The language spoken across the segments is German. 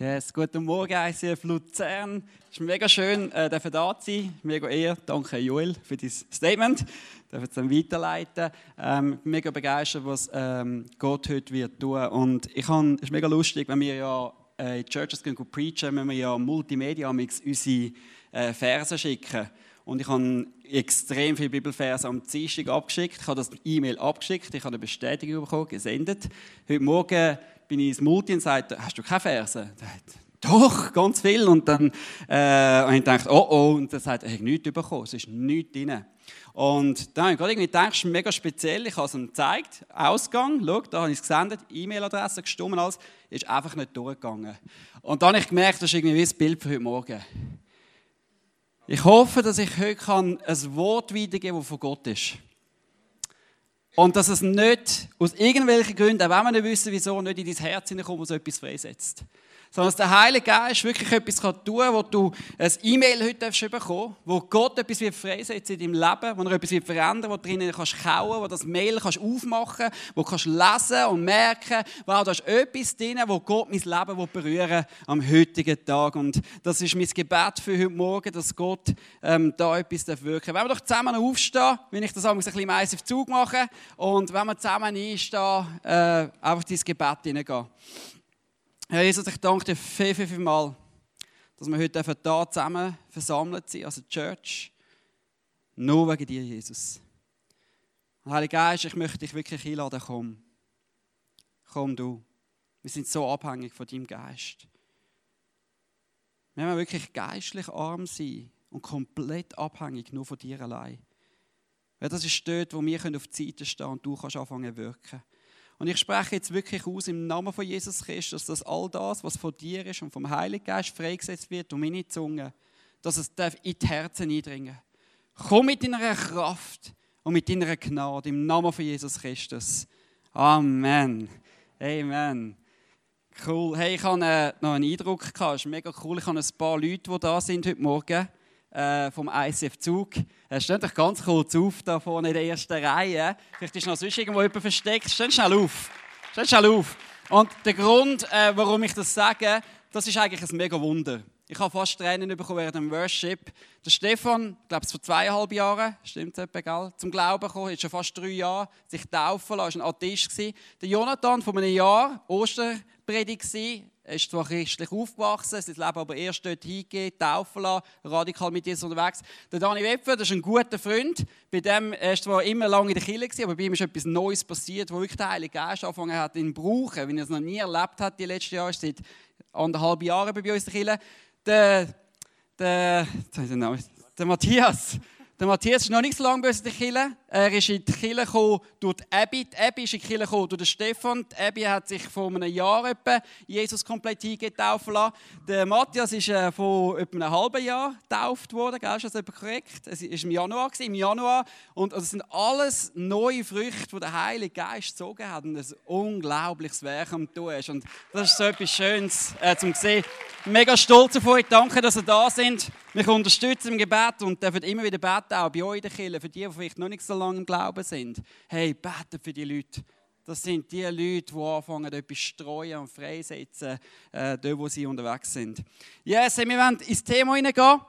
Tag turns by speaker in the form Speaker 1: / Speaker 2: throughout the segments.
Speaker 1: Yes, guten Morgen, ICF Luzern. Es ist mega schön, äh, da zu sein. Mega ehr. Danke, Joel, für dieses Statement. Ich es dann weiterleiten. Ähm, mega begeistert, was ähm, Gott heute wird tun. Und ich habe, es ist mega lustig, wenn wir ja äh, in Churches gehen, gehen preachen, wenn wir ja Multimedia unsere äh, Verse schicken. Und ich habe extrem viele Bibelverse am Dienstag abgeschickt. Ich habe das E-Mail abgeschickt, ich habe eine Bestätigung bekommen, gesendet. Heute Morgen bin ich ins Multi und sagte, hast du keine Verse? Doch, ganz viel. Und dann äh, habe ich gedacht, oh oh, und dann sagt ich habe nichts bekommen, es ist nichts drin. Und dann habe ich gerade irgendwie gedacht, es ist mega speziell, ich habe es ihm gezeigt, Ausgang, schau, da habe ich es gesendet, E-Mail-Adresse gestummen, alles, ist einfach nicht durchgegangen. Und dann habe ich gemerkt, das ist irgendwie das Bild für heute Morgen. Ich hoffe, dass ich heute ein Wort wiedergeben kann, das von Gott ist. Und dass es nicht aus irgendwelchen Gründen, auch wenn wir nicht wissen, wieso, nicht in dein Herz hineinkommt, was etwas freisetzt sondern dass der Heilige Geist wirklich etwas tun kann, wo du ein E-Mail heute bekommen wo Gott etwas wird freisetzen in deinem Leben, wo er etwas wird verändern, wo du drinnen kannst kauen, wo das Mail kannst aufmachen, wo du kannst lesen und merken, wow, da ist etwas drin, wo Gott mein Leben berühren am heutigen Tag. Und das ist mein Gebet für heute Morgen, dass Gott ähm, da etwas wirken darf. Wenn wir doch zusammen aufstehen, wenn ich das ein bisschen meist auf Zug mache, und wenn wir zusammen einstehen, äh, einfach dieses Gebet hineingehen. Herr Jesus, ich danke dir viel, viel, viel mal, dass wir heute hier zusammen versammelt sind, als Church. Nur wegen dir, Jesus. Und Heiliger Geist, ich möchte dich wirklich einladen, komm. Komm du. Wir sind so abhängig von deinem Geist. Wir müssen wirklich geistlich arm sein und komplett abhängig nur von dir allein. Weil das ist dort, wo wir auf die Seite stehen und du kannst anfangen zu wirken. Und ich spreche jetzt wirklich aus im Namen von Jesus Christus, dass all das, was von dir ist und vom Heiligen Geist freigesetzt wird um meine Zunge, dass es in die Herzen eindringen Komm mit deiner Kraft und mit deiner Gnade im Namen von Jesus Christus. Amen. Amen. Cool. Hey, ich habe äh, noch einen Eindruck. Es ist mega cool. Ich habe ein paar Leute, die da sind heute Morgen äh, vom ICF Zug. Er steht doch ganz kurz auf, da vorne in der ersten Reihe. Vielleicht ist noch sonst irgendwo jemand versteckt. Stell schnell auf. Stell schnell auf. Und der Grund, äh, warum ich das sage, das ist eigentlich ein mega Wunder. Ich habe fast Tränen bekommen während dem Worship. Der Stefan, ich glaube, es vor zweieinhalb Jahren, stimmt gell, zum Glauben gekommen, ist schon fast drei Jahre, sich taufen lassen, war ein Atheist. Der Jonathan, vor einem Jahr, Osterpredigt er ist zwar christlich aufgewachsen, sein Leben aber erst dort hingegeben, taufen lassen, radikal mit Jesus unterwegs. Der Dani Wepfer, das ist ein guter Freund. Bei dem, er ist zwar immer lange in der Kirche, aber bei ihm ist etwas Neues passiert, wo wirklich der Heilige Geist angefangen hat, ihn zu brauchen, wenn er es noch nie erlebt hat, die letzten Jahre, seit anderthalb Jahren bei uns in der Kirche. Der, der, der Matthias, der Matthias ist noch nicht so lange bei uns in der Kirche. Er ist in die Kirche gekommen durch die Abby. Die Abby ist in die Kirche gekommen durch den Stefan. Die Abby hat sich vor einem Jahr etwa Jesus komplett hingetaufen lassen. Der Matthias ist äh, vor etwa einem halben Jahr getauft worden. Gell, ist das etwa korrekt? Es war im Januar. Im Januar. Und das sind alles neue Früchte, die der Heilige Geist gezogen hat. Und ein unglaubliches Werk am tun ist. Und das ist so etwas Schönes äh, zum sehen. Mega stolz auf euch. Danke, dass ihr da sind. Mich unterstützen im Gebet und dürfen immer wieder beten, auch bei euch in der Kirche, für die, die vielleicht noch nicht so lange im Glauben sind. Hey, betet für die Leute. Das sind die Leute, die anfangen, etwas streuen und freisetzen, äh, dort, wo sie unterwegs sind. Yes, wir wollen ins Thema hineingehen.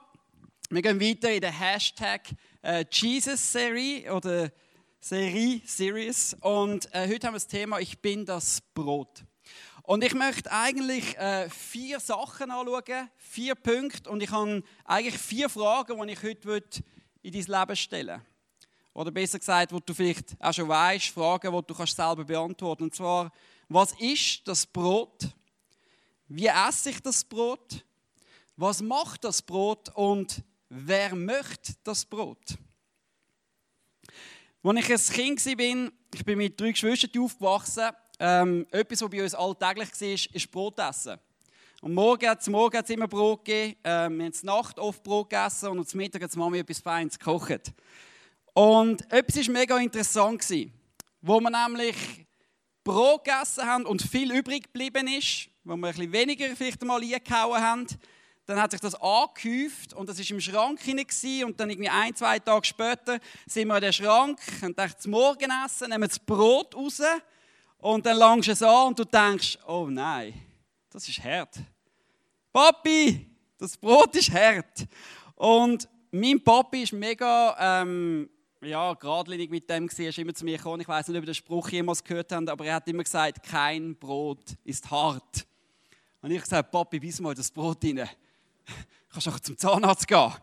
Speaker 1: Wir gehen weiter in der Hashtag äh, Jesus-Serie oder Serie, Series. Und äh, heute haben wir das Thema Ich bin das Brot. Und ich möchte eigentlich äh, vier Sachen anschauen, vier Punkte. Und ich habe eigentlich vier Fragen, die ich heute in dein Leben stellen Oder besser gesagt, wo du vielleicht auch schon weißt, Fragen, die du kannst selber beantworten Und zwar, was ist das Brot? Wie esse ich das Brot? Was macht das Brot? Und wer möchte das Brot? Als ich ein Kind war, ich bin mit drei Geschwistern aufgewachsen, ähm, etwas, was bei uns alltäglich war, ist Brot essen. Und morgen, zum Morgen hat es immer Brot gegeben. Ähm, wir haben zur Nacht oft Brot gegessen und zum Mittag hat Mami etwas Feines gekocht. Und etwas war mega interessant, wo wir nämlich Brot gegessen haben und viel übrig geblieben ist, wo wir ein bisschen weniger vielleicht mal eingehauen haben, dann hat sich das angehäuft und das war im Schrank hinein und dann irgendwie ein, zwei Tage später sind wir in den Schrank und dachten, zum Morgenessen nehmen wir das Brot raus und dann langst du es an und du denkst, oh nein, das ist hart. Papi, das Brot ist hart. Und mein Papi ist mega ähm, ja, geradlinig mit dem gewesen. Er ist immer zu mir gekommen. Ich weiß nicht, ob ihr den Spruch jemals gehört habt, aber er hat immer gesagt, kein Brot ist hart. Und ich gesagt, Papi, bis mal das Brot rein. Kannst auch zum Zahnarzt gehen.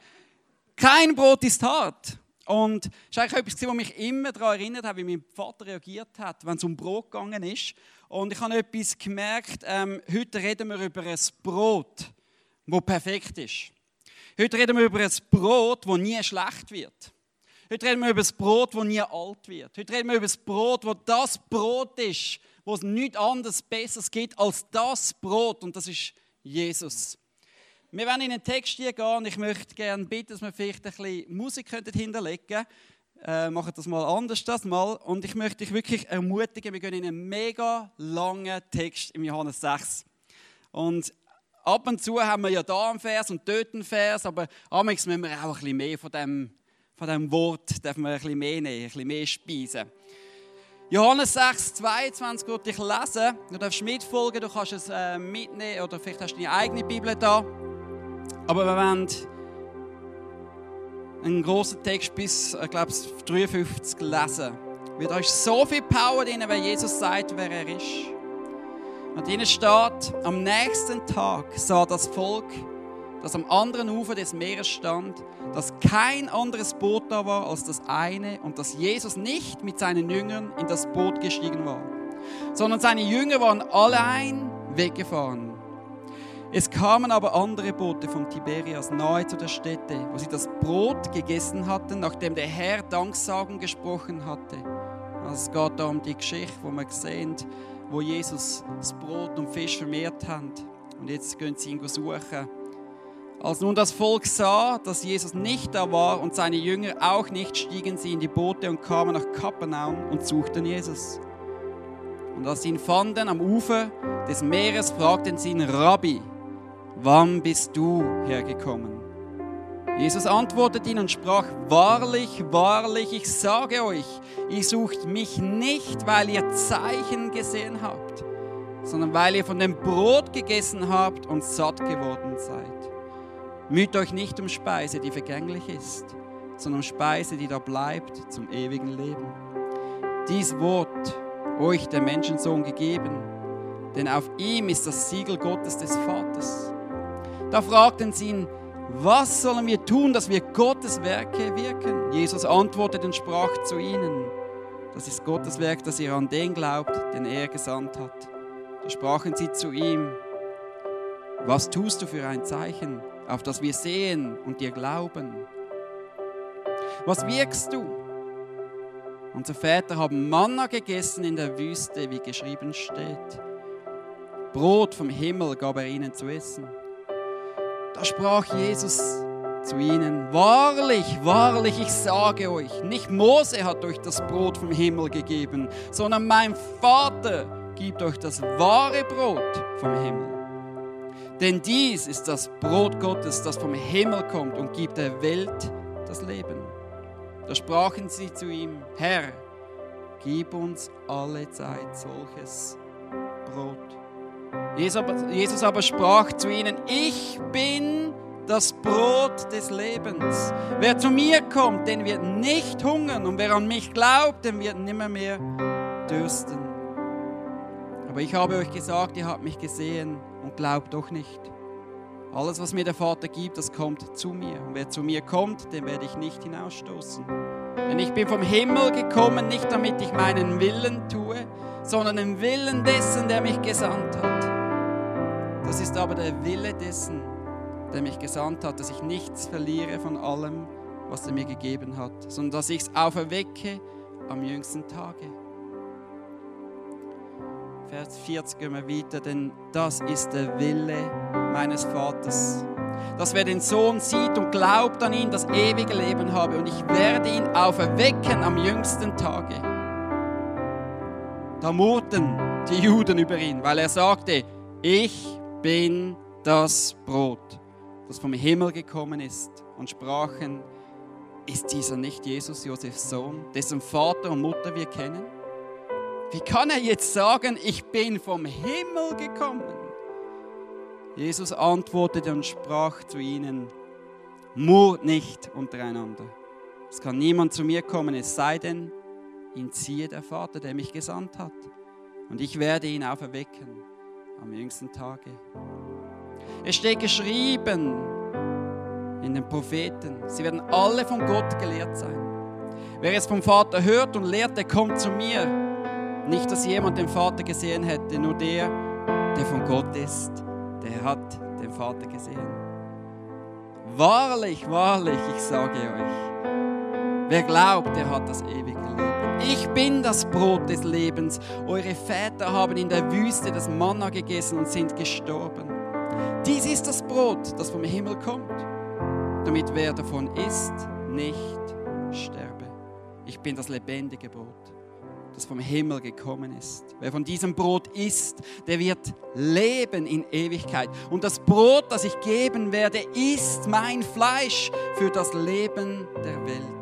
Speaker 1: Kein Brot ist hart. Und das ist eigentlich etwas, was mich immer daran erinnert hat, wie mein Vater reagiert hat, wenn es um Brot gegangen ist. Und ich habe etwas gemerkt, ähm, heute reden wir über ein Brot, das perfekt ist. Heute reden wir über ein Brot, das nie schlecht wird. Heute reden wir über ein Brot, das nie alt wird. Heute reden wir über ein Brot, das das Brot ist, wo es nichts anderes Besseres gibt als das Brot. Und das ist Jesus. Wir werden in den Text hier gehen und ich möchte gerne bitten, dass wir vielleicht ein bisschen Musik hinterlegen könnten. Äh, machen das mal anders das mal. Und ich möchte dich wirklich ermutigen, wir gehen in einen mega langen Text im Johannes 6. Und ab und zu haben wir ja da einen Vers und dort einen Vers, aber amigs müssen wir auch ein bisschen mehr von dem, von dem Wort, dürfen wir ein bisschen mehr nehmen, ein bisschen mehr speisen. Johannes 6, 22 würde ich lesen. Du darfst mitfolgen, du kannst es äh, mitnehmen oder vielleicht hast du deine eigene Bibel da. Aber wir wollen einen großen Text bis, ich glaube, 53 lesen. Weil da ist so viel Power drin, wenn Jesus sagt, wer er ist. Und ihnen steht, am nächsten Tag sah das Volk, das am anderen Ufer des Meeres stand, dass kein anderes Boot da war als das eine und dass Jesus nicht mit seinen Jüngern in das Boot gestiegen war, sondern seine Jünger waren allein weggefahren. Es kamen aber andere Boote von Tiberias nahe zu der Stätte, wo sie das Brot gegessen hatten, nachdem der Herr Danksagen gesprochen hatte. Also es geht da um die Geschichte, wo wir sehen, wo Jesus das Brot und Fisch vermehrt hat. Und jetzt gehen sie ihn suchen. Als nun das Volk sah, dass Jesus nicht da war und seine Jünger auch nicht, stiegen sie in die Boote und kamen nach Kapernaum und suchten Jesus. Und als sie ihn fanden am Ufer des Meeres, fragten sie ihn, Rabbi, wann bist du hergekommen? Jesus antwortet ihnen und sprach, wahrlich, wahrlich, ich sage euch, ihr sucht mich nicht, weil ihr Zeichen gesehen habt, sondern weil ihr von dem Brot gegessen habt und satt geworden seid. Müht euch nicht um Speise, die vergänglich ist, sondern um Speise, die da bleibt zum ewigen Leben. Dies Wort euch der Menschensohn gegeben, denn auf ihm ist das Siegel Gottes des Vaters. Da fragten sie ihn, was sollen wir tun, dass wir Gottes Werke wirken? Jesus antwortete und sprach zu ihnen, das ist Gottes Werk, dass ihr an den glaubt, den er gesandt hat. Da sprachen sie zu ihm, was tust du für ein Zeichen, auf das wir sehen und dir glauben? Was wirkst du? Unsere Väter haben Manna gegessen in der Wüste, wie geschrieben steht. Brot vom Himmel gab er ihnen zu essen. Da sprach Jesus zu ihnen, wahrlich, wahrlich, ich sage euch, nicht Mose hat euch das Brot vom Himmel gegeben, sondern mein Vater gibt euch das wahre Brot vom Himmel. Denn dies ist das Brot Gottes, das vom Himmel kommt und gibt der Welt das Leben. Da sprachen sie zu ihm, Herr, gib uns alle Zeit solches Brot. Jesus aber sprach zu ihnen, ich bin das Brot des Lebens. Wer zu mir kommt, den wird nicht hungern und wer an mich glaubt, den wird nimmer mehr dürsten. Aber ich habe euch gesagt, ihr habt mich gesehen und glaubt doch nicht. Alles, was mir der Vater gibt, das kommt zu mir. Und wer zu mir kommt, den werde ich nicht hinausstoßen. Denn ich bin vom Himmel gekommen, nicht damit ich meinen Willen tue, sondern den Willen dessen, der mich gesandt hat. Das ist aber der Wille dessen, der mich gesandt hat, dass ich nichts verliere von allem, was er mir gegeben hat, sondern dass ich es auferwecke am jüngsten Tage. Vers 40 gehen wir weiter, denn das ist der Wille meines Vaters, dass wer den Sohn sieht und glaubt an ihn, das ewige Leben habe und ich werde ihn auferwecken am jüngsten Tage. Da murrten die Juden über ihn, weil er sagte, ich bin das Brot, das vom Himmel gekommen ist, und sprachen, ist dieser nicht Jesus, Josefs Sohn, dessen Vater und Mutter wir kennen? Wie kann er jetzt sagen, ich bin vom Himmel gekommen? Jesus antwortete und sprach zu ihnen, murrt nicht untereinander. Es kann niemand zu mir kommen, es sei denn, ihn ziehe der Vater, der mich gesandt hat. Und ich werde ihn auferwecken am jüngsten Tage. Es steht geschrieben in den Propheten, sie werden alle von Gott gelehrt sein. Wer es vom Vater hört und lehrt, der kommt zu mir. Nicht, dass jemand den Vater gesehen hätte, nur der, der von Gott ist, der hat den Vater gesehen. Wahrlich, wahrlich, ich sage euch, wer glaubt, der hat das ewige. Ich bin das Brot des Lebens. Eure Väter haben in der Wüste das Manna gegessen und sind gestorben. Dies ist das Brot, das vom Himmel kommt, damit wer davon isst, nicht sterbe. Ich bin das lebendige Brot, das vom Himmel gekommen ist. Wer von diesem Brot isst, der wird leben in Ewigkeit. Und das Brot, das ich geben werde, ist mein Fleisch für das Leben der Welt.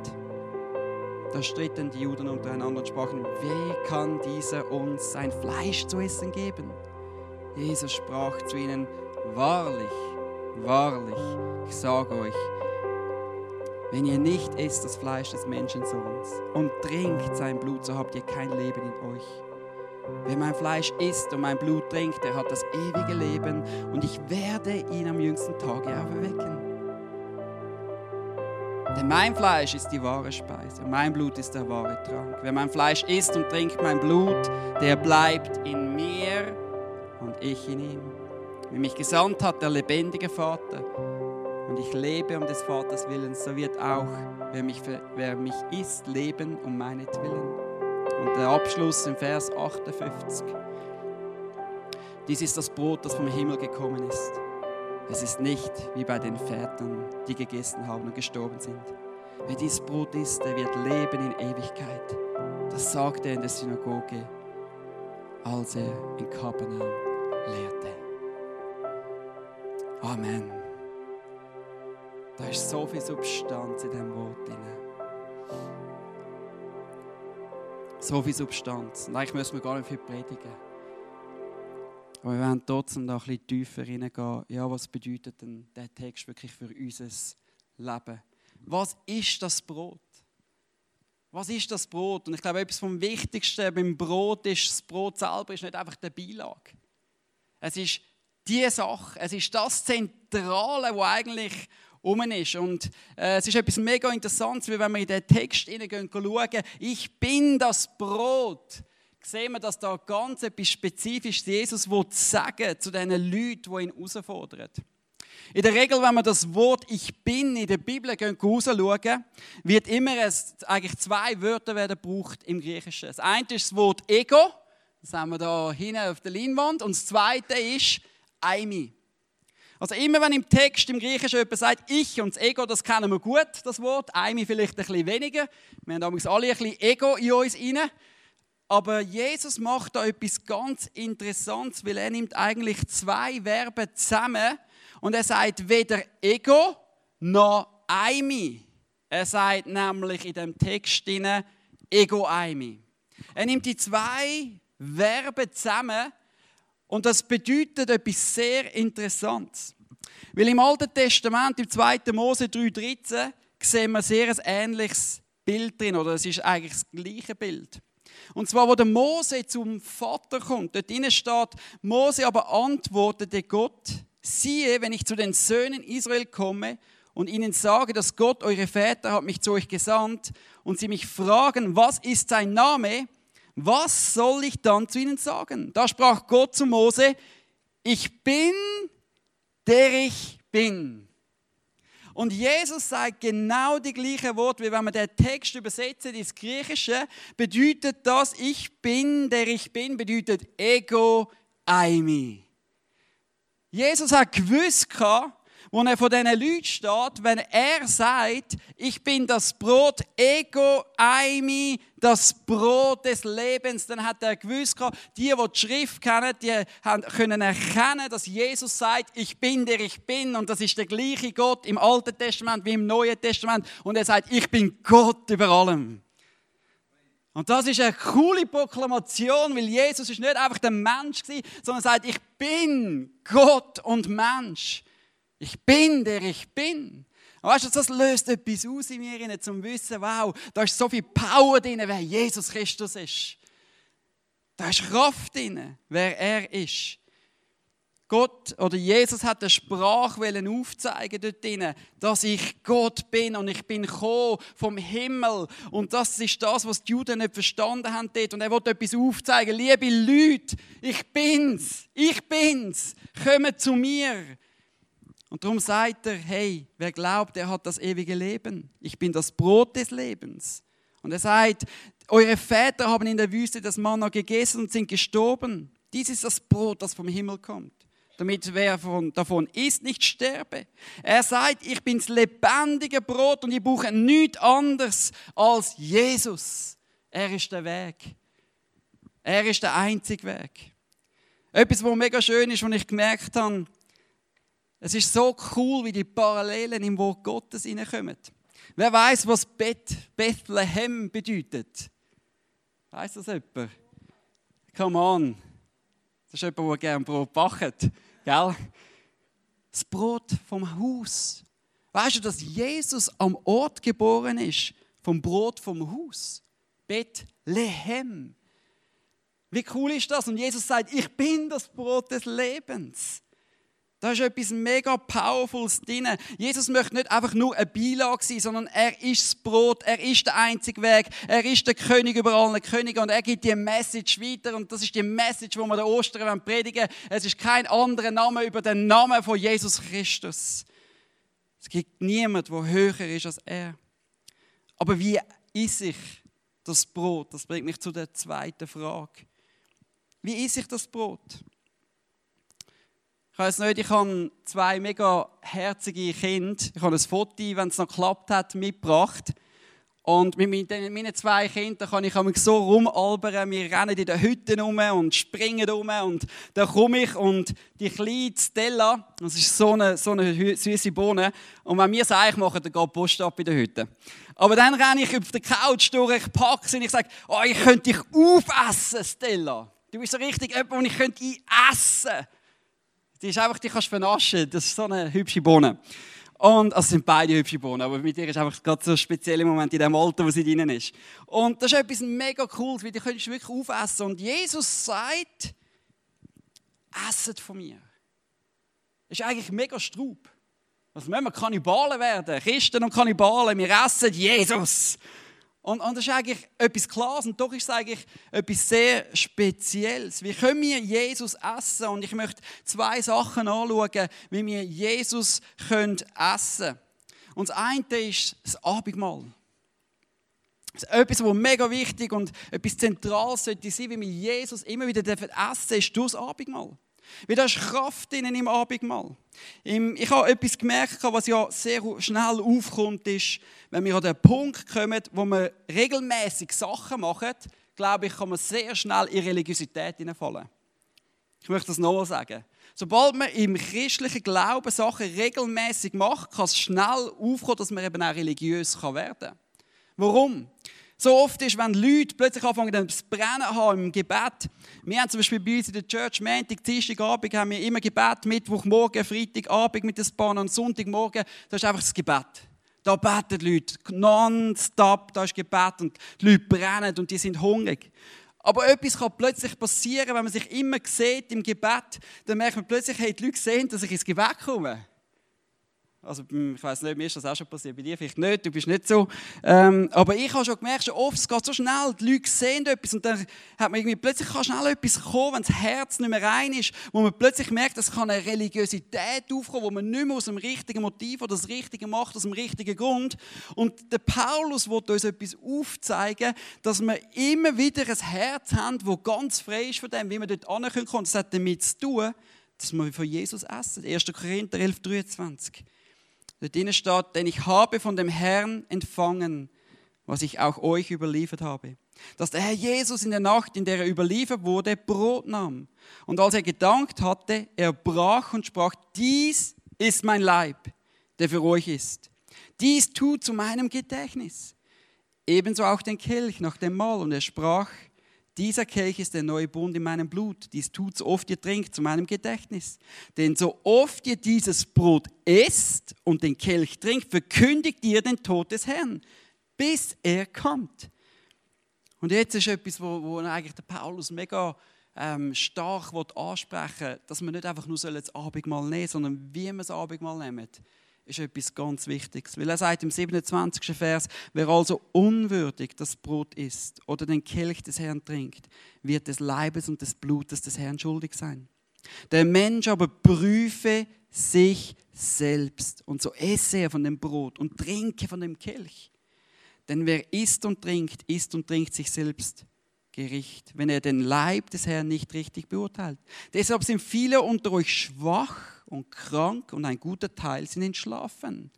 Speaker 1: Da stritten die Juden untereinander und sprachen, wie kann dieser uns sein Fleisch zu essen geben? Jesus sprach zu ihnen, wahrlich, wahrlich, ich sage euch, wenn ihr nicht esst das Fleisch des Menschensohns und trinkt sein Blut, so habt ihr kein Leben in euch. Wer mein Fleisch isst und mein Blut trinkt, der hat das ewige Leben und ich werde ihn am jüngsten Tage auferwecken. Denn mein Fleisch ist die wahre Speise und mein Blut ist der wahre Trank. Wer mein Fleisch isst und trinkt mein Blut, der bleibt in mir und ich in ihm. Wie mich gesandt hat der lebendige Vater und ich lebe um des Vaters Willen, so wird auch, wer mich, wer mich isst, leben um meinetwillen. Und der Abschluss im Vers 58. Dies ist das Brot, das vom Himmel gekommen ist. Es ist nicht wie bei den Vätern, die gegessen haben und gestorben sind. Wer dieses Brot isst, der wird leben in Ewigkeit. Das sagte er in der Synagoge, als er in Kapernaum lehrte. Amen. Da ist so viel Substanz in dem Wort drin. So viel Substanz. Und eigentlich müssen wir gar nicht viel predigen. Aber wir werden trotzdem da ein bisschen tiefer reingehen. Ja, was bedeutet denn der Text wirklich für unser Leben? Was ist das Brot? Was ist das Brot? Und ich glaube, etwas vom Wichtigsten beim Brot ist, das Brot selber ist nicht einfach der Beilage. Es ist die Sache, es ist das Zentrale, wo eigentlich um ist. Und äh, es ist etwas mega Interessantes, wie wenn wir in den Text hineingehen schauen, ich bin das Brot sehen wir, dass da ganz etwas Spezifisches Jesus sagen zu diesen Leuten, die ihn herausfordern. In der Regel, wenn wir das Wort Ich bin in der Bibel rausschauen, wird immer es, eigentlich zwei Wörter werden gebraucht im Griechischen. Das eine ist das Wort Ego, das haben wir da hinten auf der Leinwand, und das zweite ist Aimi. Also immer wenn im Text im Griechischen jemand sagt Ich und das Ego, das kennen wir gut, das Wort, Aimi vielleicht ein bisschen weniger. Wir haben damals alle ein bisschen Ego in uns rein. Aber Jesus macht da etwas ganz Interessantes, weil er nimmt eigentlich zwei Verben zusammen und er sagt weder Ego noch Aimi. Er sagt nämlich in dem Text Ego Aimi. Er nimmt die zwei Verben zusammen und das bedeutet etwas sehr Interessantes. Weil im Alten Testament, im 2. Mose 3,13, sehen wir sehr ein ähnliches Bild drin, oder es ist eigentlich das gleiche Bild. Und zwar, wo der Mose zum Vater kommt, dort drinnen steht, Mose aber antwortete Gott, siehe, wenn ich zu den Söhnen Israel komme und ihnen sage, dass Gott, eure Väter, hat mich zu euch gesandt und sie mich fragen, was ist sein Name, was soll ich dann zu ihnen sagen? Da sprach Gott zu Mose, ich bin, der ich bin. Und Jesus sagt genau die gleiche Wort, wie wenn man den Text übersetzt ins Griechische, bedeutet das, ich bin, der ich bin, bedeutet Ego Aimi. Jesus hat gewusst, wo er vor diesen Leuten steht, wenn er sagt, ich bin das Brot, Ego, Aimi, das Brot des Lebens, dann hat er gewusst, die, die die Schrift kennen, die können erkennen, dass Jesus sagt, ich bin der ich bin und das ist der gleiche Gott im Alten Testament wie im Neuen Testament und er sagt, ich bin Gott über allem. Und das ist eine coole Proklamation, weil Jesus ist nicht einfach der Mensch gewesen, sondern sagt, ich bin Gott und Mensch. Ich bin der ich bin. Und weißt du, das löst etwas aus in mir, zum Wissen, wow, da ist so viel Power drin, wer Jesus Christus ist. Da ist Kraft drin, wer er ist. Gott oder Jesus hat eine Sprache aufzeigen dort drinnen, dass ich Gott bin und ich bin gekommen vom Himmel und das ist das, was die Juden nicht verstanden haben dort und er wollte etwas aufzeigen. Liebe Leute, ich bin's, ich bin's, kommt zu mir. Und darum sagt er, hey, wer glaubt, er hat das ewige Leben. Ich bin das Brot des Lebens. Und er sagt, eure Väter haben in der Wüste das Manna gegessen und sind gestorben. Dies ist das Brot, das vom Himmel kommt damit wer von, davon isst, nicht sterbe. Er sagt, ich bin's lebendige Brot und ich brauche nichts anderes als Jesus. Er ist der Weg. Er ist der einzige Weg. Etwas, was mega schön ist, was ich gemerkt habe, es ist so cool, wie die Parallelen im Wort Gottes hineinkommen. Wer weiß, was Beth, Bethlehem bedeutet? Weiß das jemand? Come on. Das ist jemand, der gerne Brot backt. Gell? Das Brot vom Haus. Weißt du, dass Jesus am Ort geboren ist, vom Brot vom Haus? Bethlehem. Wie cool ist das? Und Jesus sagt, ich bin das Brot des Lebens. Da ist etwas mega Powerfuls drin. Jesus möchte nicht einfach nur ein Beilage sein, sondern er ist das Brot, er ist der einzige Weg, er ist der König über allen Königen und er gibt die Message weiter und das ist die Message, wo wir der Ostern predigen Es ist kein anderer Name über den Namen von Jesus Christus. Es gibt niemand, der höher ist als er. Aber wie ist ich das Brot? Das bringt mich zu der zweiten Frage. Wie ist ich das Brot? Ich weiß nicht, ich habe zwei mega herzige Kinder. Ich habe ein Foto, wenn es noch geklappt hat, mitgebracht. Und mit meinen zwei Kindern kann ich so rumalbern. Wir rennen in den Hütten rum und springen rum. Und dann komme ich und die kleine Stella, das ist so eine, so eine süße Bohne. Und wenn wir es eigentlich machen, dann geht die Post ab in der Hütte. Aber dann renne ich auf der Couch durch, ich packe sie und ich sage, oh, ich könnte dich aufessen, Stella. Du bist so richtig jemand, den ich könnte essen könnte. Die ist einfach, die kannst du vernaschen. Das ist so eine hübsche Bohne. Und, also sind beide hübsche Bohnen, aber mit ihr ist einfach gerade so ein spezieller Moment in dem Alter, wo sie drin ist. Und das ist etwas mega Cooles, weil die könntest du wirklich aufessen. Und Jesus sagt, esset von mir. Das ist eigentlich mega Straub. Was müssen wir Kannibalen werden? Christen und Kannibalen, wir essen Jesus. Und, und, das ist eigentlich etwas Klares und doch ist es eigentlich etwas sehr Spezielles. Wie können wir Jesus essen? Und ich möchte zwei Sachen anschauen, wie wir Jesus essen können. Und das eine ist das Abendmahl. Das ist etwas, was mega wichtig und etwas Zentrales sollte sein, wie wir Jesus immer wieder essen dürfen, ist durch das Abendmahl. Weil da ist Kraft drin im Abendmahl. Ich habe etwas gemerkt, was ja sehr schnell aufkommt, ist, wenn wir an den Punkt kommen, wo wir regelmäßig Sachen machen, glaube ich, kann man sehr schnell in Religiosität hineinfallen. Ich möchte das nochmal sagen. Sobald man im christlichen Glauben Sachen regelmäßig macht, kann es schnell aufkommen, dass man eben auch religiös werden kann. Warum? So oft ist, wenn Leute plötzlich anfangen zu brennen haben im Gebet. Wir haben zum Beispiel bei uns in der Church Montag, Dienstagabend haben wir immer Gebet, Mittwochmorgen, Freitagabend mit den Bahn und Sonntagmorgen. Das ist einfach das Gebet. Da beten die Leute nonstop, da ist Gebet und die Leute brennen und die sind hungrig. Aber etwas kann plötzlich passieren, wenn man sich immer sieht im Gebet, dann merkt man plötzlich, hey, die Leute sehen, dass ich ins Gebet komme. Also hm, ich weiß nicht, mir ist das auch schon passiert, bei dir vielleicht nicht, du bist nicht so. Ähm, aber ich habe schon gemerkt, schon oft, es geht so schnell, die Leute sehen etwas und dann hat man irgendwie, plötzlich kann schnell etwas kommen, wenn das Herz nicht mehr rein ist, wo man plötzlich merkt, es kann eine Religiosität aufkommen, wo man nicht mehr aus dem richtigen Motiv oder das Richtige macht, aus dem richtigen Grund. Und der Paulus wird uns etwas aufzeigen, dass wir immer wieder ein Herz haben, das ganz frei ist von dem, wie wir dort ankommen können. Das hat damit zu tun, dass wir von Jesus essen. 1. Korinther 11, 23. Dort drinnen denn ich habe von dem Herrn empfangen, was ich auch euch überliefert habe. Dass der Herr Jesus in der Nacht, in der er überliefert wurde, Brot nahm. Und als er gedankt hatte, er brach und sprach, dies ist mein Leib, der für euch ist. Dies tut zu meinem Gedächtnis. Ebenso auch den Kelch nach dem Mahl. Und er sprach, dieser Kelch ist der neue Bund in meinem Blut. Dies tut so oft ihr trinkt zu meinem Gedächtnis. Denn so oft ihr dieses Brot esst und den Kelch trinkt, verkündigt ihr den Tod des Herrn, bis er kommt. Und jetzt ist etwas, wo, wo eigentlich der Paulus mega ähm, stark ansprechen will, dass wir nicht einfach nur das Abendmahl nehmen sondern wie wir das Abendmahl nehmen ist etwas ganz Wichtiges. Weil er sagt im 27. Vers, wer also unwürdig das Brot isst oder den Kelch des Herrn trinkt, wird des Leibes und des Blutes des Herrn schuldig sein. Der Mensch aber prüfe sich selbst und so esse er von dem Brot und trinke von dem Kelch. Denn wer isst und trinkt, isst und trinkt sich selbst Gericht, wenn er den Leib des Herrn nicht richtig beurteilt. Deshalb sind viele unter euch schwach und krank und ein guter Teil sind entschlafen.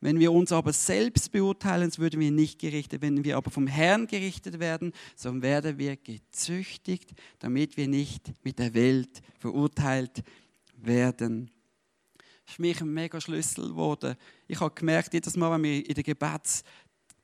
Speaker 1: Wenn wir uns aber selbst beurteilen, würden wir nicht gerichtet. Wenn wir aber vom Herrn gerichtet werden, so werden wir gezüchtigt, damit wir nicht mit der Welt verurteilt werden. Das ist für mich ein mega Schlüssel geworden. Ich habe gemerkt, jedes Mal, wenn wir in den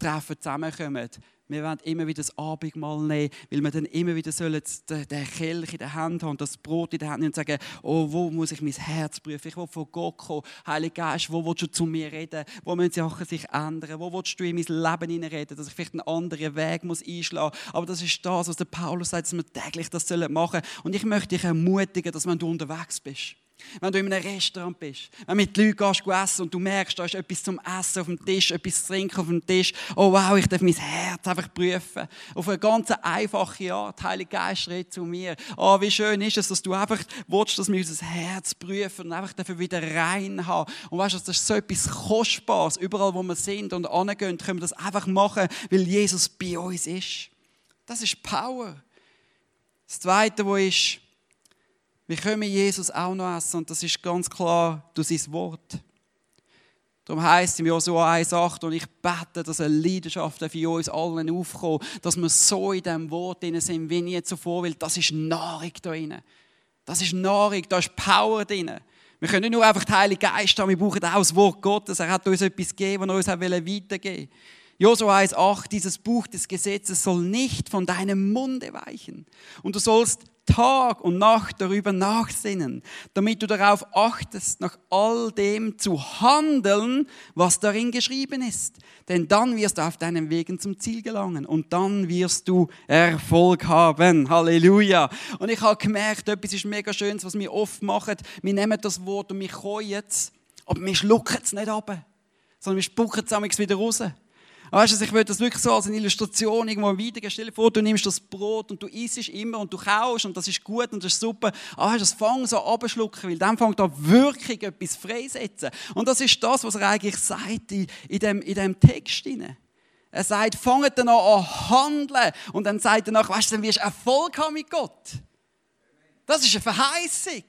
Speaker 1: Gebetstreffen zusammenkommen, wir wollen immer wieder das Abendmahl nehmen, weil wir dann immer wieder den Kelch in der Hand haben, das Brot in der Hand nehmen und sagen, oh, wo muss ich mein Herz prüfen? Ich will von Gott kommen. Heiliger Geist, wo willst du zu mir reden? Wo müssen Sachen sich ändern? Wo willst du in mein Leben hineinreden? Dass ich vielleicht einen anderen Weg muss einschlagen muss. Aber das ist das, was der Paulus sagt, dass wir täglich das machen sollen. Und ich möchte dich ermutigen, dass wenn du unterwegs bist, wenn du in einem Restaurant bist, wenn du mit Leuten gehst, essen und du merkst, da ist etwas zum Essen auf dem Tisch, etwas zu trinken auf dem Tisch. Oh wow, ich darf mein Herz einfach prüfen. Auf eine ganz einfache Art. Heilige Geist redet zu mir. Oh, wie schön ist es, dass du einfach willst, dass wir unser Herz prüfen und einfach dafür wieder rein haben. Und weißt du, das ist so etwas Kostbares. Überall, wo wir sind und angehen, können wir das einfach machen, weil Jesus bei uns ist. Das ist Power. Das Zweite, wo ist, wir können Jesus auch noch essen und das ist ganz klar durch sein Wort. Darum heisst im Josua 1,8 und ich bete, dass eine Leidenschaft für uns allen aufkommt, dass wir so in diesem Wort drin sind, wie nie zuvor, weil das ist Nahrung da drin. Das ist Nahrung, da ist Power drin. Wir können nicht nur einfach den Heiligen Geist haben, wir brauchen auch das Wort Gottes. Er hat uns etwas gegeben, was er uns weitergeben will. Josua 1,8, dieses Buch des Gesetzes soll nicht von deinem Munde weichen. Und du sollst Tag und Nacht darüber nachsinnen, damit du darauf achtest, nach all dem zu handeln, was darin geschrieben ist. Denn dann wirst du auf deinen Wegen zum Ziel gelangen und dann wirst du Erfolg haben. Halleluja. Und ich habe gemerkt, etwas ist mega Schönes, was wir oft machen. Wir nehmen das Wort und wir keuen es, aber wir schlucken es nicht ab, sondern wir spucken es wieder raus. Weißt du, ich würde das wirklich so als eine Illustration irgendwo weitergeben. Stell dir vor, du nimmst das Brot und du isst immer und du kaust und das ist gut und das ist super. Aber hast das Fang so abschlucken, weil dann fängt da wirklich etwas freisetzen. Und das ist das, was er eigentlich sagt in, in, dem, in dem Text. Er sagt, fangt dann an handeln. Und dann sagt er nach, weißt du, dann wirst du Erfolg haben mit Gott. Das ist eine Verheißung.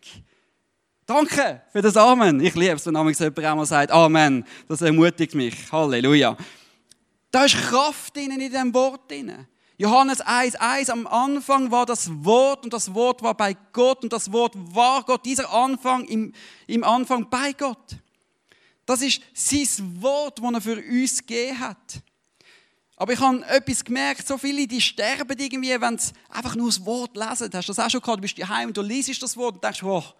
Speaker 1: Danke für das Amen. Ich liebe es, wenn jemand einmal sagt, Amen. Das ermutigt mich. Halleluja. Da ist Kraft in diesem Wort drin. Johannes 1,1, am Anfang war das Wort und das Wort war bei Gott und das Wort war Gott. Dieser Anfang im, im Anfang bei Gott. Das ist sein Wort, das er für uns gegeben hat. Aber ich habe etwas gemerkt, so viele, die sterben irgendwie, wenn sie einfach nur das Wort lesen. Hast du das auch schon gehabt? Du bist daheim und du liest das Wort und denkst, wow,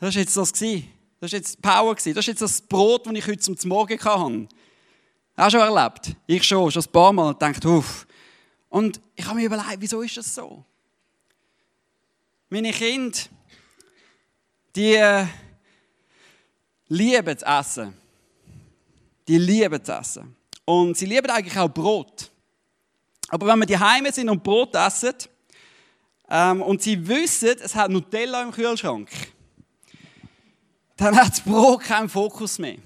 Speaker 1: das ist jetzt das gewesen. Das ist jetzt Power gewesen. Das ist jetzt das Brot, das ich heute zum Morgen hatte. Auch schon erlebt? Ich schon, schon ein paar Mal und gedacht, uff. Und ich habe mir überlegt, wieso ist das so? Meine Kinder, die äh, lieben zu essen. Die lieben zu essen. Und sie lieben eigentlich auch Brot. Aber wenn wir die Heime sind und Brot essen, ähm, und sie wissen, es hat Nutella im Kühlschrank, dann hat das Brot keinen Fokus mehr.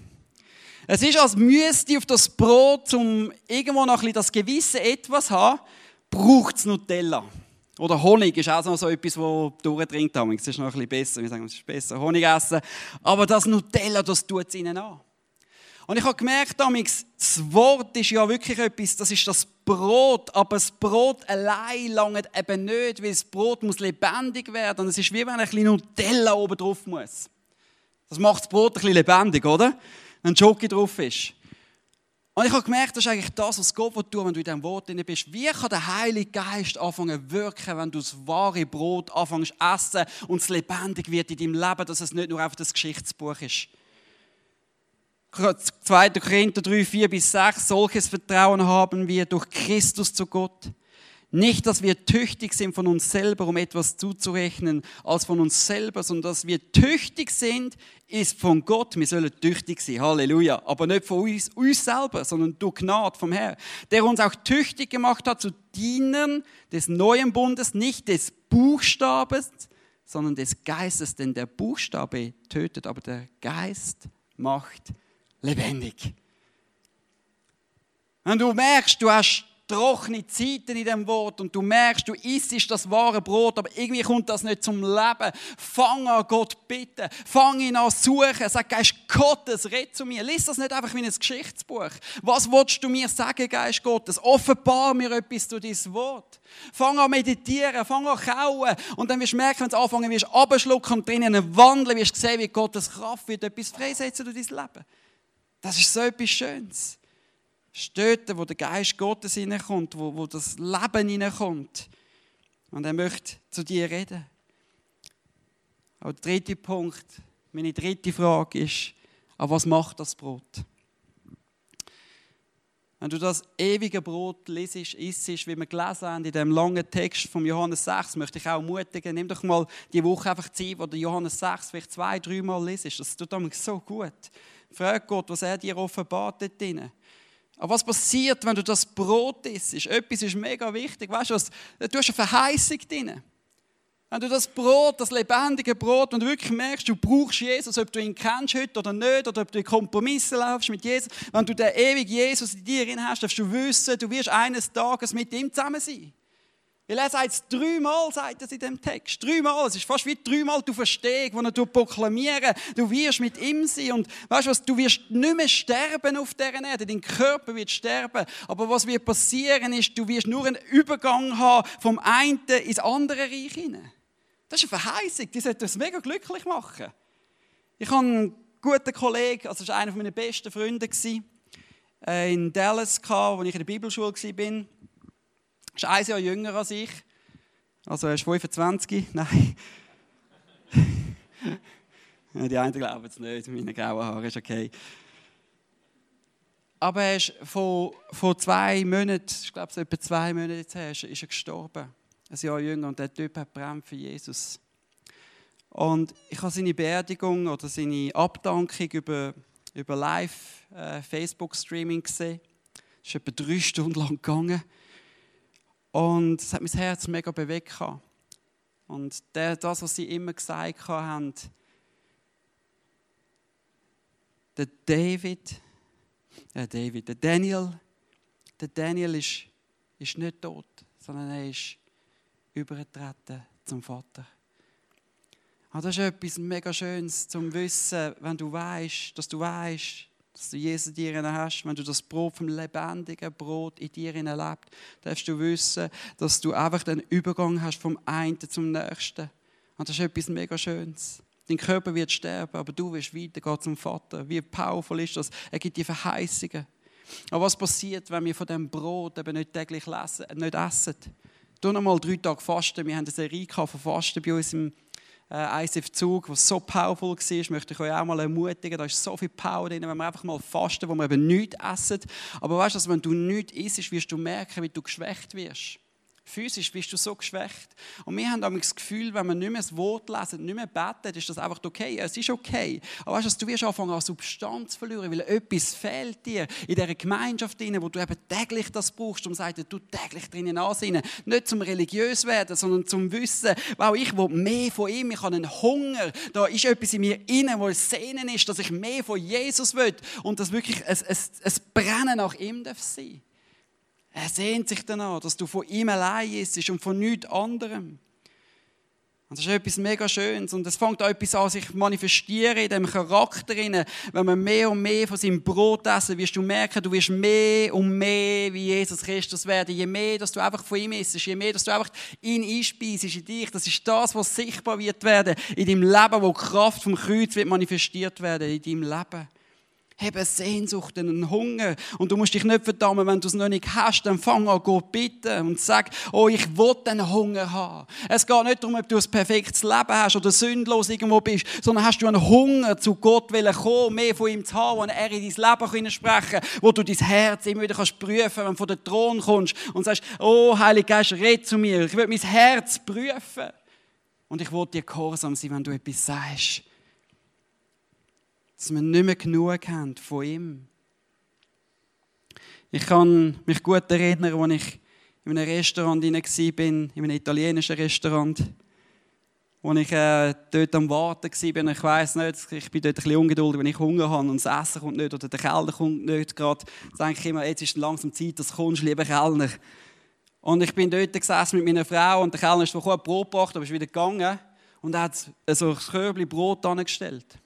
Speaker 1: Es ist, als müsste auf das Brot, um irgendwo noch ein bisschen das gewisse Etwas haben, braucht es Nutella. Oder Honig ist auch so etwas, das durchdringt. Es ist noch ein bisschen besser. Wir sagen, es ist besser, Honig essen. Aber das Nutella, das tut es ihnen an. Und ich habe gemerkt, das Wort ist ja wirklich etwas, das ist das Brot, aber das Brot allein langt eben nicht, weil das Brot muss lebendig werden. Und es ist wie wenn ein bisschen Nutella oben drauf muss. Das macht das Brot ein bisschen lebendig, oder? Wenn Jockey drauf ist. Und ich habe gemerkt, das ist eigentlich das, was Gott tun wenn du in diesem Wort drin bist. Wie kann der Heilige Geist anfangen zu wirken, wenn du das wahre Brot anfängst zu essen und es lebendig wird in deinem Leben, dass es nicht nur einfach das Geschichtsbuch ist. 2. Korinther 3, 4 bis 6, solches Vertrauen haben wir durch Christus zu Gott. Nicht, dass wir tüchtig sind von uns selber, um etwas zuzurechnen, als von uns selber, sondern dass wir tüchtig sind, ist von Gott. Wir sollen tüchtig sein, Halleluja. Aber nicht von uns, uns selber, sondern durch Gnade vom Herrn, der uns auch tüchtig gemacht hat zu Dienern des neuen Bundes, nicht des Buchstabens, sondern des Geistes. Denn der Buchstabe tötet, aber der Geist macht lebendig. Wenn du merkst, du hast trockene Zeiten in dem Wort und du merkst, du isst das wahre Brot, aber irgendwie kommt das nicht zum Leben. Fang an Gott bitten, fang ihn an suchen, sag Geist Gottes, red zu mir. Lies das nicht einfach wie ein Geschichtsbuch. Was willst du mir sagen, Geist Gottes? Offenbar mir etwas durch dein Wort. Fang an meditieren, fang an kauen und dann wirst du merken, wenn du anfangen wirst, abschlucken und drinnen wandeln, wirst du sehen, wie Gottes Kraft wird etwas freisetzen durch dein Leben. Das ist so etwas Schönes dort, wo der Geist Gottes hineinkommt, wo, wo das Leben hineinkommt. Und er möchte zu dir reden. Aber der dritte Punkt, meine dritte Frage ist, aber was macht das Brot? Wenn du das ewige Brot lesest, isst, wie wir gelesen haben in dem langen Text von Johannes 6, möchte ich auch ermutigen, nimm doch mal die Woche einfach Zeit, wo du Johannes 6 vielleicht zwei, dreimal lesest. Das tut damit so gut. Frag Gott, was er dir offenbart dort drinnen. Aber was passiert, wenn du das Brot isst? Etwas ist mega wichtig. Weißt du was? Du hast eine Verheißung drin. Wenn du das Brot, das lebendige Brot, und du wirklich merkst, du brauchst Jesus, ob du ihn kennst heute oder nicht, oder ob du in Kompromisse laufst mit Jesus, wenn du den ewigen Jesus in dir drin hast, darfst du wissen, du wirst eines Tages mit ihm zusammen sein. Weil er sagt es dreimal, sagt es in dem Text. Dreimal. Es ist fast wie dreimal du Verstehung, wo du proklamieren, du wirst mit ihm sein. Und weißt du was, du wirst nicht mehr sterben auf dieser Erde. Dein Körper wird sterben. Aber was wird passieren ist, du wirst nur einen Übergang haben vom einen ins andere Reich hinein. Das ist eine Verheißung, die sollte uns mega glücklich machen. Ich habe einen guten Kollegen, also das war einer meiner besten Freunde äh, in Dallas, als ich in der Bibelschule war ist ein Jahr jünger als ich. Also er ist 25. Nein. Die einen glauben es nicht, meine grauen Haare ist okay. Aber er ist vor, vor zwei Monaten, ich glaube, so etwa zwei Monate her, ist, ist er gestorben. Ein Jahr jünger und der Typ hat brennt für Jesus. Und ich habe seine Beerdigung oder seine Abdankung über, über Live-Facebook-Streaming äh, gesehen. Es ist etwa drei Stunden lang gegangen. Und es hat mein Herz mega bewegt. Und das, was sie immer gesagt haben, der David, äh David, der Daniel, der Daniel ist, ist nicht tot, sondern er ist übergetreten zum Vater. Und das ist etwas mega Schönes zum Wissen, wenn du weißt, dass du weißt, dass du Jesus in dir hast, wenn du das Brot vom lebendigen Brot in dir lebt, darfst du wissen, dass du einfach den Übergang hast vom einen zum nächsten. Und das ist etwas mega Schönes. Dein Körper wird sterben, aber du wirst weitergehen zum Vater. Wie powerful ist das? Er gibt dir Verheißungen. Aber was passiert, wenn wir von dem Brot eben nicht täglich lesen, nicht essen? Tu noch mal drei Tage fasten. Wir haben eine Serie von Fasten bei uns im äh, ICF Zug, was so powerful war, möchte ich euch auch mal ermutigen. Da ist so viel Power drin, wenn wir einfach mal fasten, wo wir eben nichts essen. Aber weißt du, wenn du nichts isst, wirst du merken, wie du geschwächt wirst. Physisch bist du so geschwächt. Und wir haben das Gefühl, wenn wir nicht mehr das Wort lesen, nicht mehr beten, ist das einfach okay. Es ist okay. Aber weißt du, du wirst anfangen an Substanz verlieren, weil etwas fehlt dir in dieser Gemeinschaft, wo du eben täglich das brauchst, um sagen, du täglich drinnen ansinnen. Nicht zum religiös werden, sondern zum Wissen, wow, ich will mehr von ihm, ich habe einen Hunger. Da ist etwas in mir innen, wo ein Sehnen ist, dass ich mehr von Jesus will und dass wirklich ein, ein, ein Brennen nach ihm darf sein. Er sehnt sich danach, dass du von ihm allein bist und von nichts anderem. Und das ist etwas mega Schönes. Und es fängt auch etwas an, sich manifestieren in dem Charakter. Wenn wir mehr und mehr von seinem Brot essen, wirst du merken, du wirst mehr und mehr wie Jesus Christus werden. Je mehr, dass du einfach von ihm isst, je mehr, dass du einfach ihn einspeist in dich. Das ist das, was sichtbar wird werden in deinem Leben, wo die Kraft vom Kreuz wird manifestiert werden in deinem Leben. Eine Sehnsucht, einen Hunger. Und du musst dich nicht verdammen, wenn du es noch nicht hast, dann fang an, Gott bitten und sag, oh, ich will einen Hunger haben. Es geht nicht darum, ob du ein perfektes Leben hast oder sündlos irgendwo bist, sondern hast du einen Hunger, zu Gott will kommen, mehr von ihm zu haben, wo er in dein Leben sprechen kann, wo du dein Herz immer wieder kannst prüfen, wenn du von der Thron kommst und sagst, oh, Heiliger Geist, red zu mir, ich will mein Herz prüfen. Und ich will dir gehorsam sein, wenn du etwas sagst. Dass wir nicht mehr genug haben von ihm. Ich kann mich gut erinnern, als ich in einem Restaurant war, in einem italienischen Restaurant, wo ich äh, dort am Warten war. Ich weiß nicht, ich bin dort ein bisschen ungeduldig, wenn ich Hunger habe und das Essen kommt nicht oder der Kellner kommt nicht gerade. Dann denke ich immer, jetzt ist langsam Zeit, dass du kommst, lieber Kellner. Und ich bin dort gesessen mit meiner Frau und der Kellner ist vorher Brot gebracht, aber ist wieder gegangen und er hat so ein Körbchen Brot angestellt.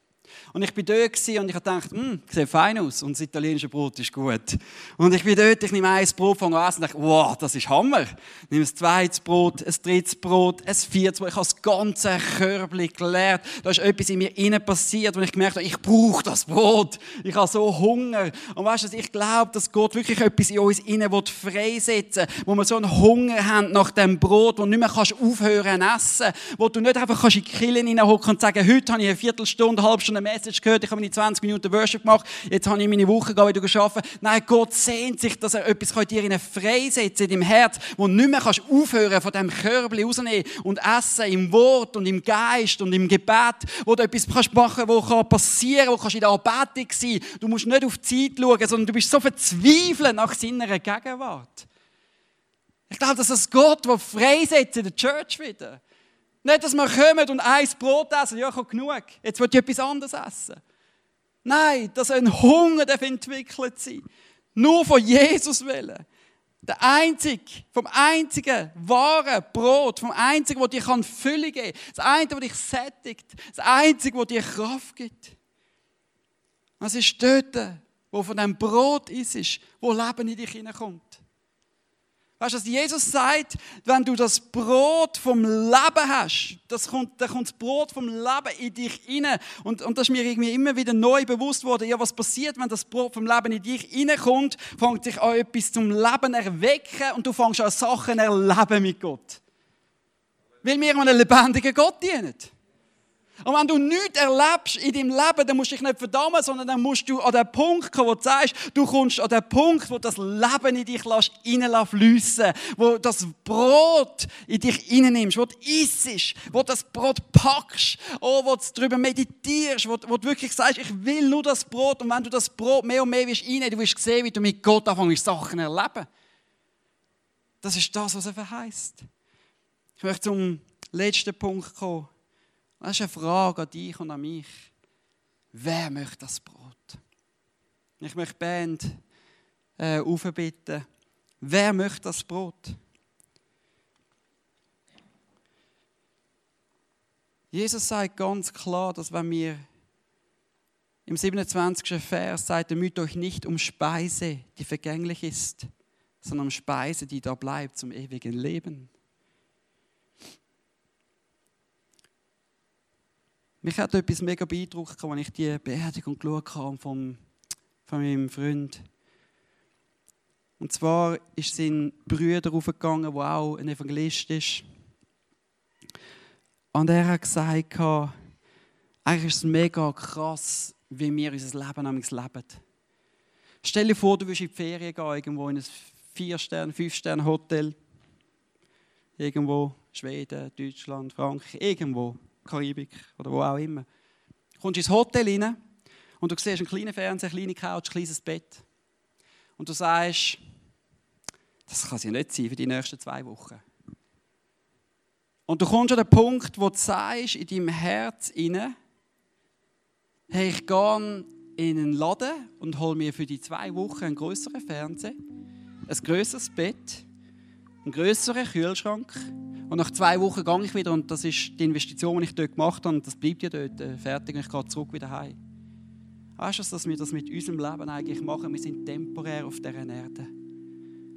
Speaker 1: Und ich bin dort und ich dachte, hm, sieht fein aus und das italienische Brot ist gut. Und ich bin dort, ich nehme ein Brot von essen und dachte, wow, das ist Hammer. Ich nehme ein zweites Brot, ein drittes Brot, ein viertes Brot. Ich habe das ganze Körbchen geleert. Da ist etwas in mir innen passiert und ich gemerkt habe, ich brauche das Brot. Ich habe so Hunger. Und weißt du, ich glaube, dass Gott wirklich etwas in uns innen freisetzen will, wo wir so einen Hunger haben nach dem Brot, wo du nicht mehr kannst aufhören zu essen, wo du nicht einfach kannst in die Killen hineinhocken und sagen, heute habe ich eine Viertelstunde, eine halbe Stunde Message gehört, ich habe meine 20 Minuten Worship gemacht, jetzt habe ich meine Woche wieder geschafft. Nein, Gott sehnt sich, dass er etwas dir in freisetzen in deinem Herz, wo du nicht mehr kannst aufhören von dem Körbchen rausnehmen und essen im Wort und im Geist und im Gebet, wo du etwas kannst machen kannst, was passieren kann, wo kannst in der Anbetung sein. Du musst nicht auf die Zeit schauen, sondern du bist so verzweifelt nach seiner Gegenwart. Ich glaube, das ist Gott, der freisetzt in der Church wieder. Nicht, dass wir kommen und ein Brot essen, ja, ich habe genug. Jetzt will ich etwas anderes essen. Nein, dass ein Hunger entwickelt sein Nur von Jesus willen. Der einzige, vom einzigen wahren Brot, vom einzigen, der dir Fülle geben kann. Das einzige, das dich sättigt. Das einzige, das dir Kraft gibt. Das ist dort, wo von dem Brot ist, wo Leben in dich hineinkommt. Weißt du, dass Jesus sagt, wenn du das Brot vom Leben hast, das kommt, dann kommt das Brot vom Leben in dich rein. Und, und das ist mir irgendwie immer wieder neu bewusst worden. Ja, was passiert, wenn das Brot vom Leben in dich reinkommt? Fängt sich an, etwas zum Leben erwecken und du fängst an, Sachen erleben mit Gott. Weil wir einem lebendigen Gott dienen. Und wenn du nichts erlebst in deinem Leben, dann musst du dich nicht verdammen, sondern dann musst du an den Punkt kommen, wo du sagst, du kommst an den Punkt, wo das Leben in dich reinfließen wo das Brot in dich reinnimmst, wo du isst, wo du das Brot packst, oh, wo du darüber meditierst, wo, wo du wirklich sagst, ich will nur das Brot. Und wenn du das Brot mehr und mehr willst du wirst sehen, wie du mit Gott anfängst, Sachen erleben. Das ist das, was er verheißt. Ich möchte zum letzten Punkt kommen. Das ist eine Frage an dich und an mich. Wer möchte das Brot? Ich möchte die Band äh, aufbitten. Wer möchte das Brot? Jesus sagt ganz klar, dass wenn wir im 27. Vers sagt, müht euch nicht um Speise, die vergänglich ist, sondern um Speise, die da bleibt zum ewigen Leben. Mich hat etwas mega beeindruckt, als ich die Beerdigung geschaut habe von, von meinem Freund. Und zwar ist sein Bruder aufgegangen, der auch ein Evangelist ist. Und er hat gesagt, eigentlich ist es mega krass, wie wir unser Leben nämlich leben. Stell dir vor, du willst in die Ferien gehen, irgendwo in ein 4-Sterne-, 5-Sterne-Hotel. Irgendwo, Schweden, Deutschland, Frankreich, irgendwo. Karibik oder wo auch immer. Du kommst ins Hotel rein und du siehst einen kleinen Fernseher, eine kleine Couch, ein kleines Bett. Und du sagst, das kann es ja nicht sein für die nächsten zwei Wochen. Und du kommst an den Punkt, wo du sagst in deinem Herz rein, hey, ich gehe in einen Laden und hole mir für die zwei Wochen einen größeren Fernseher, ein größeres Bett, einen größeren Kühlschrank und nach zwei Wochen gehe ich wieder und das ist die Investition, die ich dort gemacht habe und das bleibt ja dort äh, fertig und ich gehe zurück wieder heim. Weißt du, dass wir das mit unserem Leben eigentlich machen? Wir sind temporär auf dieser Erde.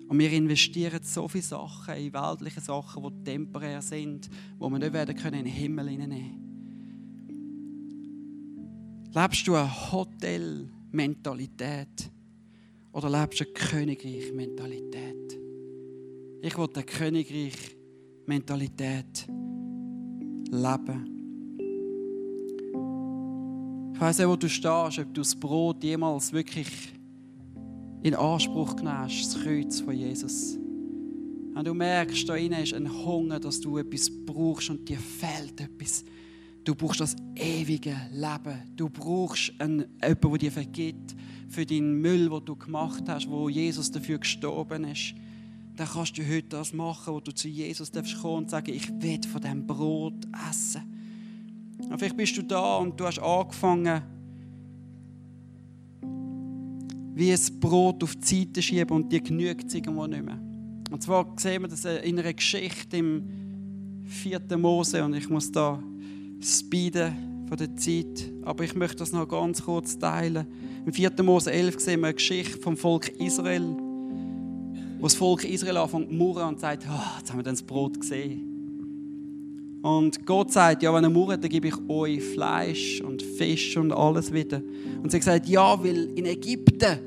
Speaker 1: Und wir investieren so viele Sachen in weltliche Sachen, die temporär sind, wo wir nicht werden können in den Himmel hineinnehmen. Lebst du ein Hotel Mentalität? Oder lebst du eine Königreich-Mentalität? Ich will eine Königreich-Mentalität leben. Ich weiss nicht, wo du stehst, ob du das Brot jemals wirklich in Anspruch nimmst, das Kreuz von Jesus. Wenn du merkst, da innen ist ein Hunger, dass du etwas brauchst und dir fehlt etwas. Du brauchst das ewige Leben. Du brauchst einen, jemanden, der dir vergibt für den Müll, den du gemacht hast, wo Jesus dafür gestorben ist. Dann kannst du heute das machen, wo du zu Jesus darfst kommen und sagen, ich will von diesem Brot essen. Und vielleicht bist du da und du hast angefangen, wie ein Brot auf die Seite schieben und dir genügt es irgendwo nicht mehr. Und zwar sehen wir das in einer Geschichte im 4. Mose und ich muss da speeden von der Zeit, aber ich möchte das noch ganz kurz teilen. Im 4. Mose 11 sehen wir eine Geschichte vom Volk Israel, wo das Volk Israel anfängt zu murren und sagt, oh, jetzt haben wir das Brot gesehen. Und Gott sagt, ja, wenn ihr murrt, dann gebe ich euch Fleisch und Fisch und alles wieder. Und sie sagt, ja, weil in Ägypten,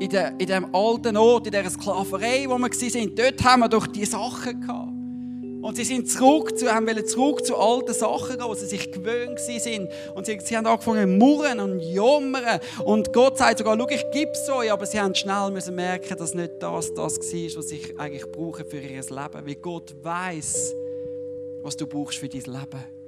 Speaker 1: in, der, in dem alten Ort, in dieser Sklaverei, wo wir waren, dort haben wir doch die Sachen gehabt. Und sie sind zurück zu, haben zurück zu alten Sachen gehen, wo sie sich gewöhnt sind. Und sie, sie haben angefangen zu murren und jammern. Und Gott sagt sogar, schau, ich gebe es euch. Aber sie haben schnell müssen merken, dass nicht das das war, was sie eigentlich brauchen für ihr Leben. Weil Gott weiß, was du brauchst für dein Leben.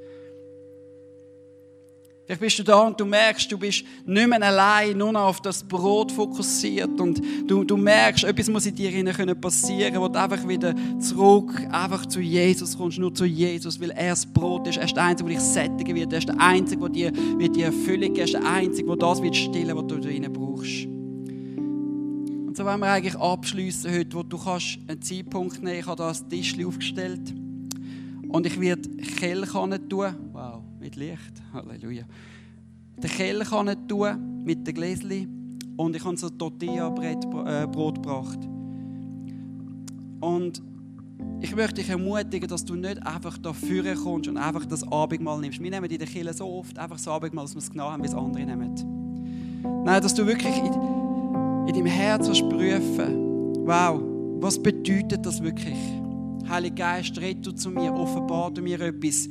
Speaker 1: Vielleicht bist du da und du merkst, du bist nicht mehr allein, nur noch auf das Brot fokussiert. Und du, du merkst, etwas muss in dir passieren können, wo du einfach wieder zurück einfach zu Jesus kommst, nur zu Jesus, weil er das Brot ist, er ist der Einzige, der dich sättigen wird, er ist der Einzige, der dir, dir Erfüllung gibt, er ist der Einzige, der das wird stillen, was du drinnen brauchst. Und so wollen wir eigentlich abschließen heute, wo du kannst einen Zeitpunkt nehmen, ich habe da ein Tisch aufgestellt. Und ich werde Kelch tun. Mit Licht. Halleluja. Den Kelch tun mit den Gläschen. Und ich habe so Tortilla-Brot äh, gebracht. Und ich möchte dich ermutigen, dass du nicht einfach da vorne kommst und einfach das Abendmahl nimmst. Wir nehmen in der Kirche so oft einfach das Abendmahl, dass wir es genau haben, wie es andere nehmen. Nein, dass du wirklich in, in deinem Herz prüfen wow, was bedeutet das wirklich? Heiliger Geist, red du zu mir, offenbar du mir etwas.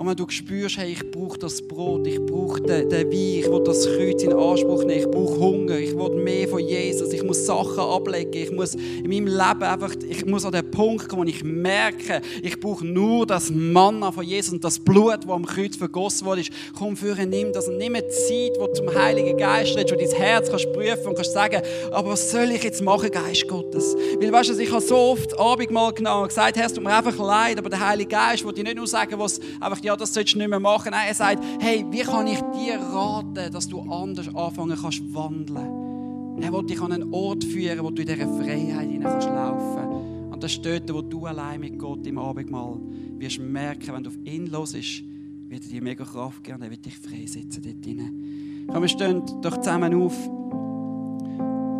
Speaker 1: Und wenn du spürst, hey, ich brauche das Brot, ich brauche den, den Wein, ich will das Kreuz in Anspruch nehmen, ich brauche Hunger, ich will mehr von Jesus, ich muss Sachen ablegen, ich muss in meinem Leben einfach, ich muss an den Punkt kommen, wo ich merke, ich brauche nur das Manna von Jesus und das Blut, das am Kreuz vergossen wurde. Komm für nimm das und nimm eine Zeit, wo du zum Heiligen Geist redest, wo dein Herz kannst prüfen und kannst sagen, aber was soll ich jetzt machen, Geist Gottes? Weil weißt du, ich habe so oft Abendmahl genommen und gesagt, Herr, es tut mir einfach leid, aber der Heilige Geist will dir nicht nur sagen, was einfach ja, das sollst du nicht mehr machen. Nein, er sagt, hey, wie kann ich dir raten, dass du anders anfangen kannst wandeln? Er will dich an einen Ort führen, wo du in dieser Freiheit hinein kannst laufen. Und das ist dort, wo du allein mit Gott im Abendmahl wirst merken, wenn du auf ihn los bist, wird er dir mega Kraft geben und er wird dich freisetzen dort hinein. Komm, wir stehen doch zusammen auf.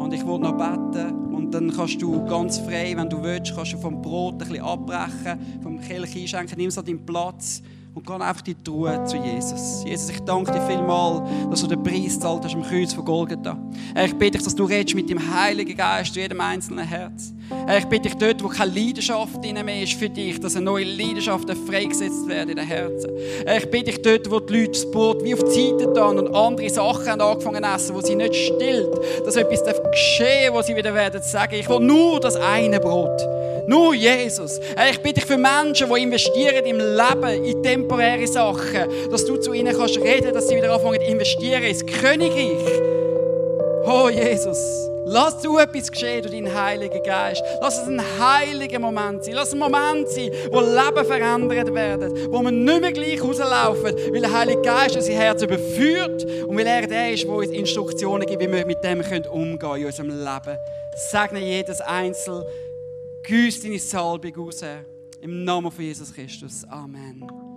Speaker 1: Und ich will noch beten. Und dann kannst du ganz frei, wenn du willst, kannst du vom Brot ein bisschen abbrechen, vom Kelch einschenken, nimm so deinen Platz und geh einfach in die Ruhe zu Jesus. Jesus, ich danke dir vielmal, dass du den Preis zahlt hast am Kreuz von Golgatha. Ich bitte dich, dass du redest mit dem Heiligen Geist zu jedem einzelnen Herz. Ich bitte dich dort, wo keine Leidenschaft in mehr ist für dich, dass eine neue Leidenschaft freigesetzt wird in den Herzen. Ich bitte dich dort, wo die Leute das Brot wie auf die Seite tun und andere Sachen haben angefangen zu essen, wo sie nicht stillt, dass etwas geschehen wo sie wieder werden sagen, ich will nur das eine Brot. Nur Jesus. Ich bitte dich für Menschen, die investieren im Leben, in temporäre Sachen, dass du zu ihnen kannst reden, dass sie wieder anfangen zu investieren ins Königreich. Oh Jesus. Lass du etwas geschehen durch deinen Heiligen Geist. Lass es ein heiliger Moment sein. Lass es ein Moment sein, wo Leben verändert werden, wo wir nicht mehr gleich rauslaufen, weil der Heilige Geist unser Herz überführt und weil er der ist, der uns Instruktionen gibt, wie wir mit dem umgehen können in unserem Leben. Segne jedes Einzelne. Güss deine Salbung raus. Im Namen von Jesus Christus. Amen.